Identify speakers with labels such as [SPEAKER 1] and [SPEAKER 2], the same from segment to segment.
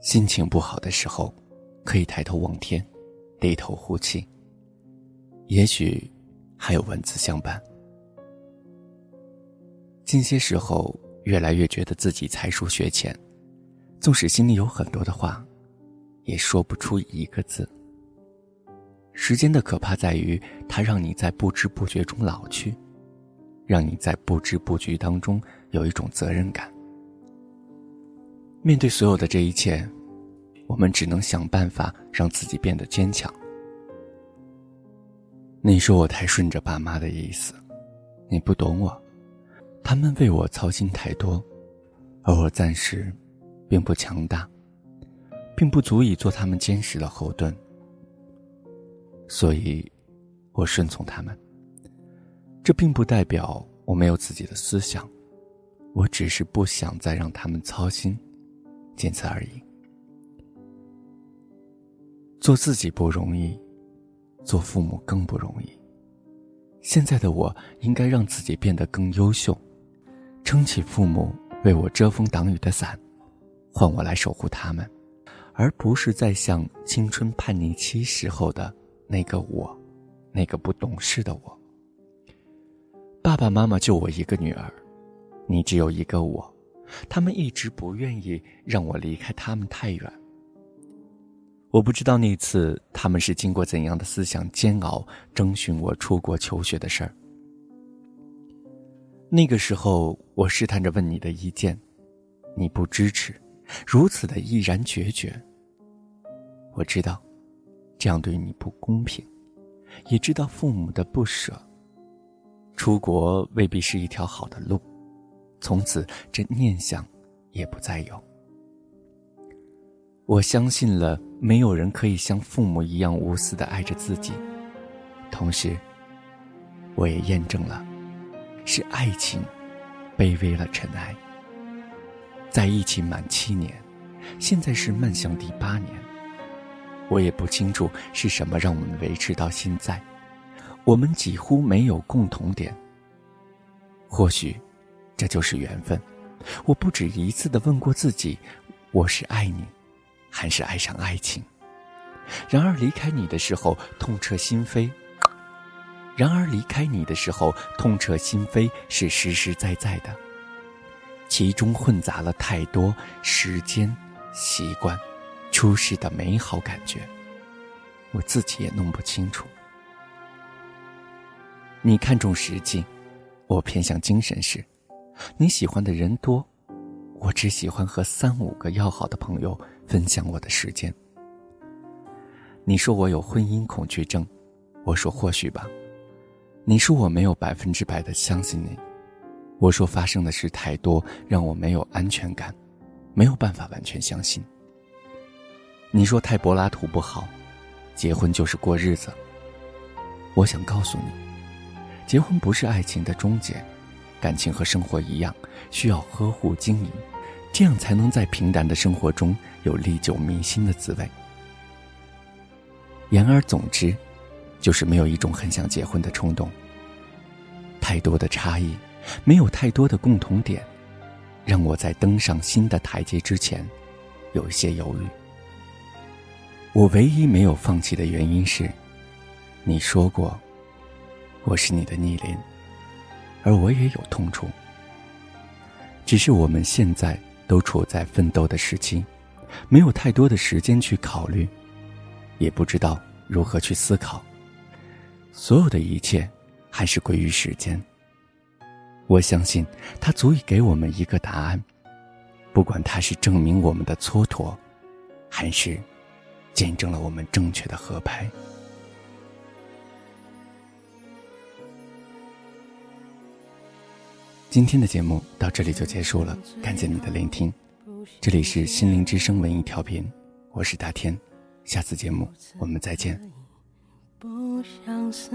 [SPEAKER 1] 心情不好的时候，可以抬头望天，低头呼气。也许还有文字相伴。近些时候，越来越觉得自己才疏学浅，纵使心里有很多的话，也说不出一个字。时间的可怕在于，它让你在不知不觉中老去，让你在不知不觉当中有一种责任感。面对所有的这一切，我们只能想办法让自己变得坚强。你说我太顺着爸妈的意思，你不懂我，他们为我操心太多，而我暂时并不强大，并不足以做他们坚实的后盾，所以，我顺从他们。这并不代表我没有自己的思想，我只是不想再让他们操心。仅此而已。做自己不容易，做父母更不容易。现在的我应该让自己变得更优秀，撑起父母为我遮风挡雨的伞，换我来守护他们，而不是再像青春叛逆期时候的那个我，那个不懂事的我。爸爸妈妈就我一个女儿，你只有一个我。他们一直不愿意让我离开他们太远。我不知道那次他们是经过怎样的思想煎熬，征询我出国求学的事儿。那个时候，我试探着问你的意见，你不支持，如此的毅然决绝。我知道，这样对你不公平，也知道父母的不舍。出国未必是一条好的路。从此，这念想也不再有。我相信了，没有人可以像父母一样无私的爱着自己。同时，我也验证了，是爱情卑微了尘埃。在一起满七年，现在是迈向第八年，我也不清楚是什么让我们维持到现在。我们几乎没有共同点。或许。这就是缘分。我不止一次的问过自己：我是爱你，还是爱上爱情？然而离开你的时候，痛彻心扉。然而离开你的时候，痛彻心扉是实实在在的，其中混杂了太多时间、习惯、初始的美好感觉，我自己也弄不清楚。你看重实际，我偏向精神事。你喜欢的人多，我只喜欢和三五个要好的朋友分享我的时间。你说我有婚姻恐惧症，我说或许吧。你说我没有百分之百的相信你，我说发生的事太多，让我没有安全感，没有办法完全相信。你说太柏拉图不好，结婚就是过日子。我想告诉你，结婚不是爱情的终结。感情和生活一样，需要呵护经营，这样才能在平淡的生活中有历久弥新的滋味。言而总之，就是没有一种很想结婚的冲动。太多的差异，没有太多的共同点，让我在登上新的台阶之前，有一些犹豫。我唯一没有放弃的原因是，你说过，我是你的逆鳞。而我也有痛处，只是我们现在都处在奋斗的时期，没有太多的时间去考虑，也不知道如何去思考。所有的一切还是归于时间。我相信它足以给我们一个答案，不管它是证明我们的蹉跎，还是见证了我们正确的合拍。今天的节目到这里就结束了，感谢你的聆听。这里是心灵之声文艺调频，我是大天，下次节目我们再见。不相思，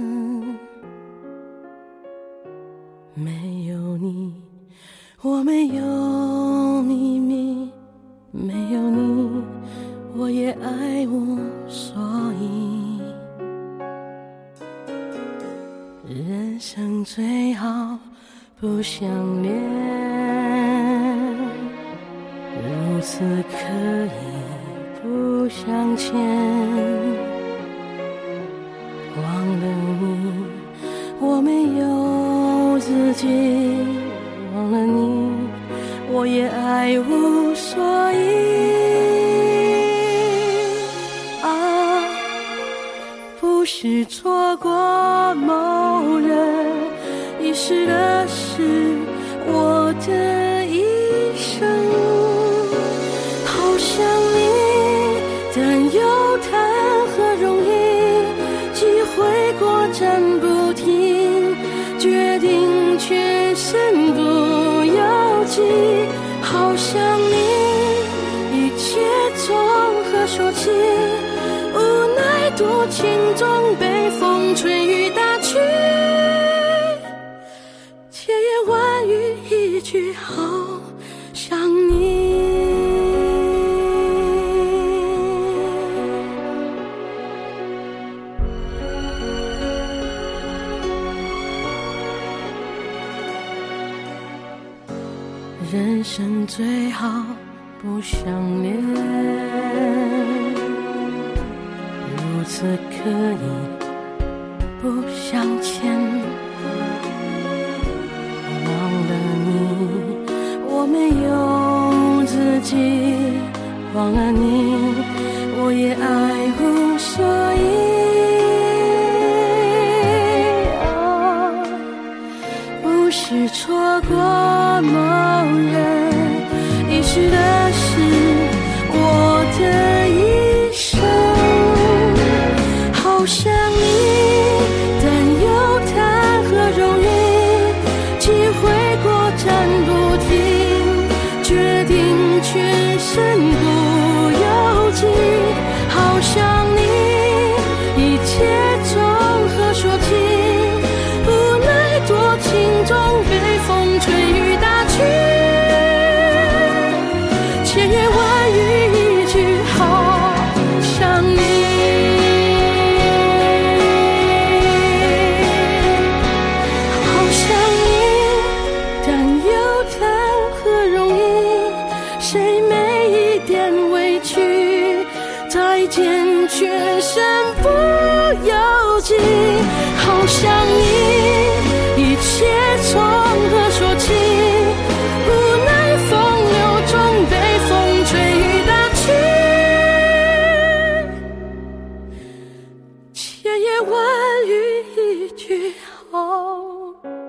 [SPEAKER 1] 没有你，我没有秘密，没有你，我也爱无，所依人生最好。不想念，
[SPEAKER 2] 如此可以不向前，忘了你，我没有自己；忘了你，我也爱无所依。啊，不是错过，遗失的是我的一生。好想你，但又谈何容易？机会过站不停，决定却身不由己。好想好想你。人生最好不相恋。如此可以不相欠，忘了你，我也爱坚决身不由己好想你一切从何说起无奈风流中被风吹雨打去千言万语一句好。